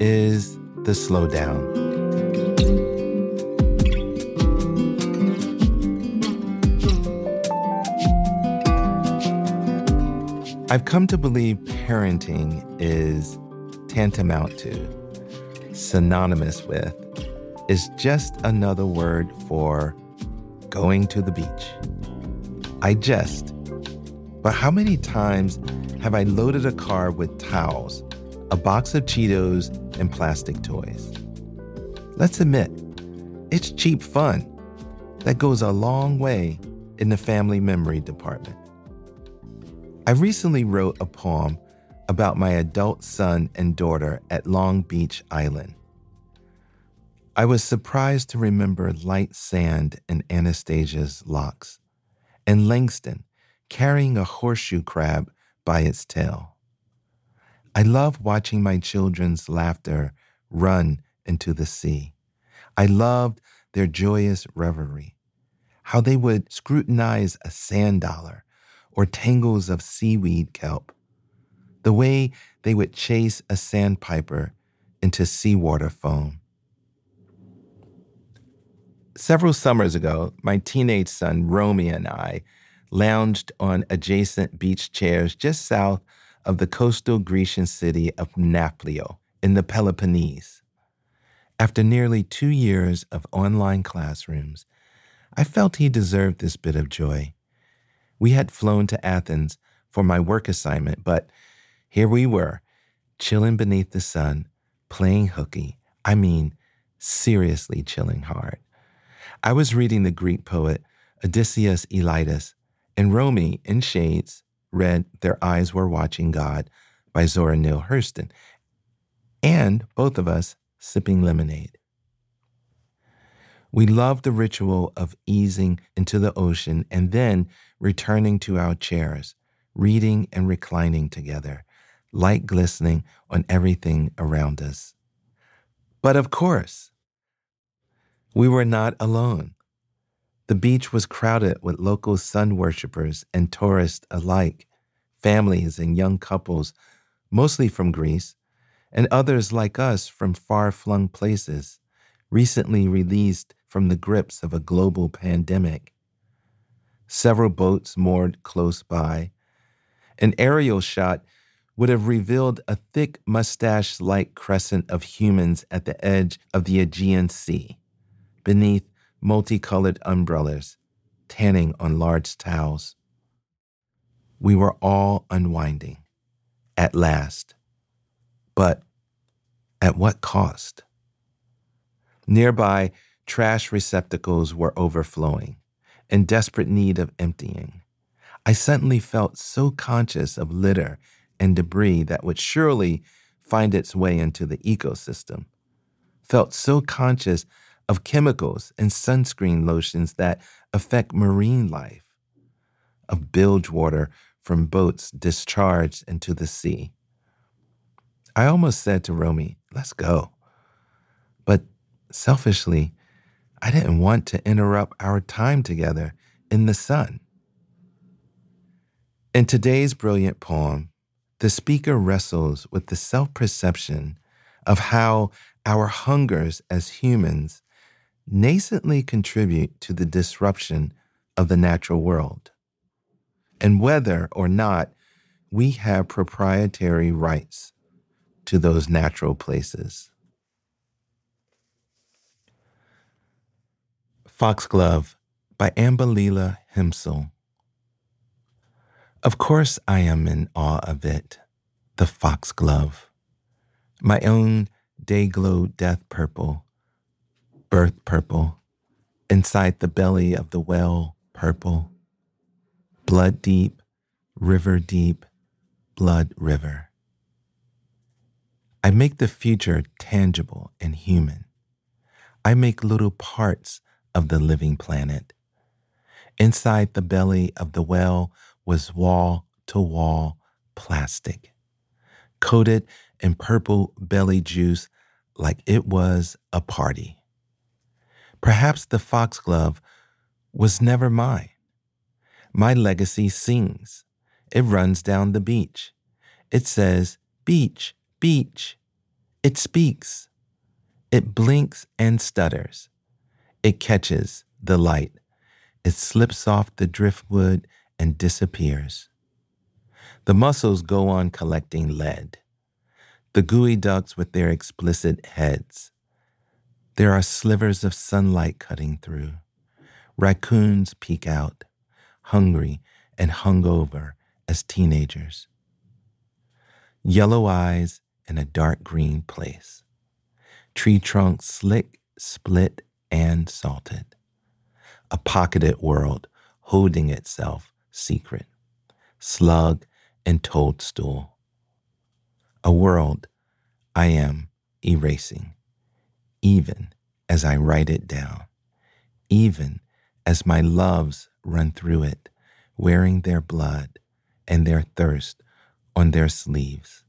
is The Slowdown. I've come to believe parenting is tantamount to, synonymous with, is just another word for going to the beach. I jest, but how many times have I loaded a car with towels, a box of Cheetos, and plastic toys? Let's admit, it's cheap fun that goes a long way in the family memory department. I recently wrote a poem about my adult son and daughter at Long Beach Island. I was surprised to remember light sand in Anastasia's locks, and Langston carrying a horseshoe crab by its tail. I love watching my children's laughter run into the sea. I loved their joyous reverie, how they would scrutinize a sand dollar or tangles of seaweed kelp, the way they would chase a sandpiper into seawater foam. Several summers ago, my teenage son, Romy, and I lounged on adjacent beach chairs just south of the coastal Grecian city of Nafplio in the Peloponnese. After nearly two years of online classrooms, I felt he deserved this bit of joy. We had flown to Athens for my work assignment, but here we were, chilling beneath the sun, playing hooky. I mean, seriously chilling hard. I was reading the Greek poet Odysseus Elytis and Romy, in shades, read Their Eyes Were Watching God by Zora Neale Hurston, and both of us sipping lemonade. We loved the ritual of easing into the ocean and then returning to our chairs, reading and reclining together, light glistening on everything around us. But of course, we were not alone. The beach was crowded with local sun worshippers and tourists alike, families and young couples, mostly from Greece, and others like us from far flung places, recently released from the grips of a global pandemic. Several boats moored close by. An aerial shot would have revealed a thick mustache like crescent of humans at the edge of the Aegean Sea, beneath multicolored umbrellas, tanning on large towels. We were all unwinding, at last. But at what cost? Nearby, trash receptacles were overflowing, in desperate need of emptying. I suddenly felt so conscious of litter and debris that would surely find its way into the ecosystem. Felt so conscious of chemicals and sunscreen lotions that affect marine life, of bilge water from boats discharged into the sea. I almost said to Romy, let's go. But selfishly, I didn't want to interrupt our time together in the sun. In today's brilliant poem, the speaker wrestles with the self perception of how our hungers as humans nascently contribute to the disruption of the natural world, and whether or not we have proprietary rights to those natural places. Foxglove by Ambalila Hemsell. Of course, I am in awe of it, the foxglove, my own day glow death purple birth purple, inside the belly of the well purple, blood deep, river deep, blood river. I make the future tangible and human. I make little parts of the living planet. Inside the belly of the well was wall to wall plastic, coated in purple belly juice like it was a party. Perhaps the foxglove was never mine. My legacy sings. It runs down the beach. It says, Beach, beach. It speaks. It blinks and stutters. It catches the light. It slips off the driftwood and disappears. The mussels go on collecting lead. The geoducks with their explicit heads. There are slivers of sunlight cutting through. Raccoons peek out, hungry and hungover as teenagers. Yellow eyes in a dark green place. Tree trunks slick, split, and salted. A pocketed world holding itself secret. Slug and toadstool. A world I am erasing, even as I write it down, even as my loves run through it, wearing their blood and their thirst on their sleeves.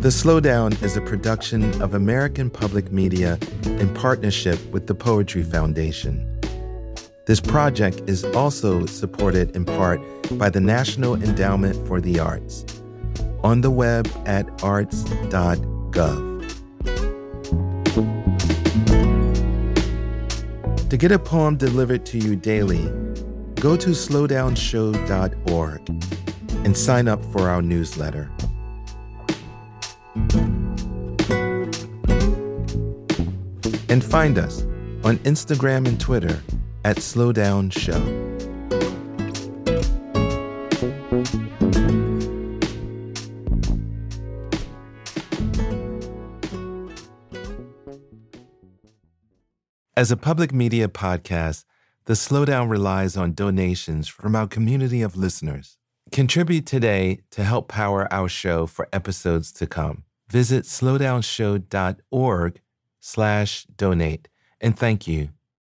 The Slowdown is a production of American Public Media in partnership with the Poetry Foundation. This project is also supported in part by the National Endowment for the Arts on the web at arts.gov. To get a poem delivered to you daily, go to slowdownshow.org and sign up for our newsletter. And find us on Instagram and Twitter at Slowdown Show. As a public media podcast, the Slowdown relies on donations from our community of listeners. Contribute today to help power our show for episodes to come. Visit slowdownshow.org slash donate. And thank you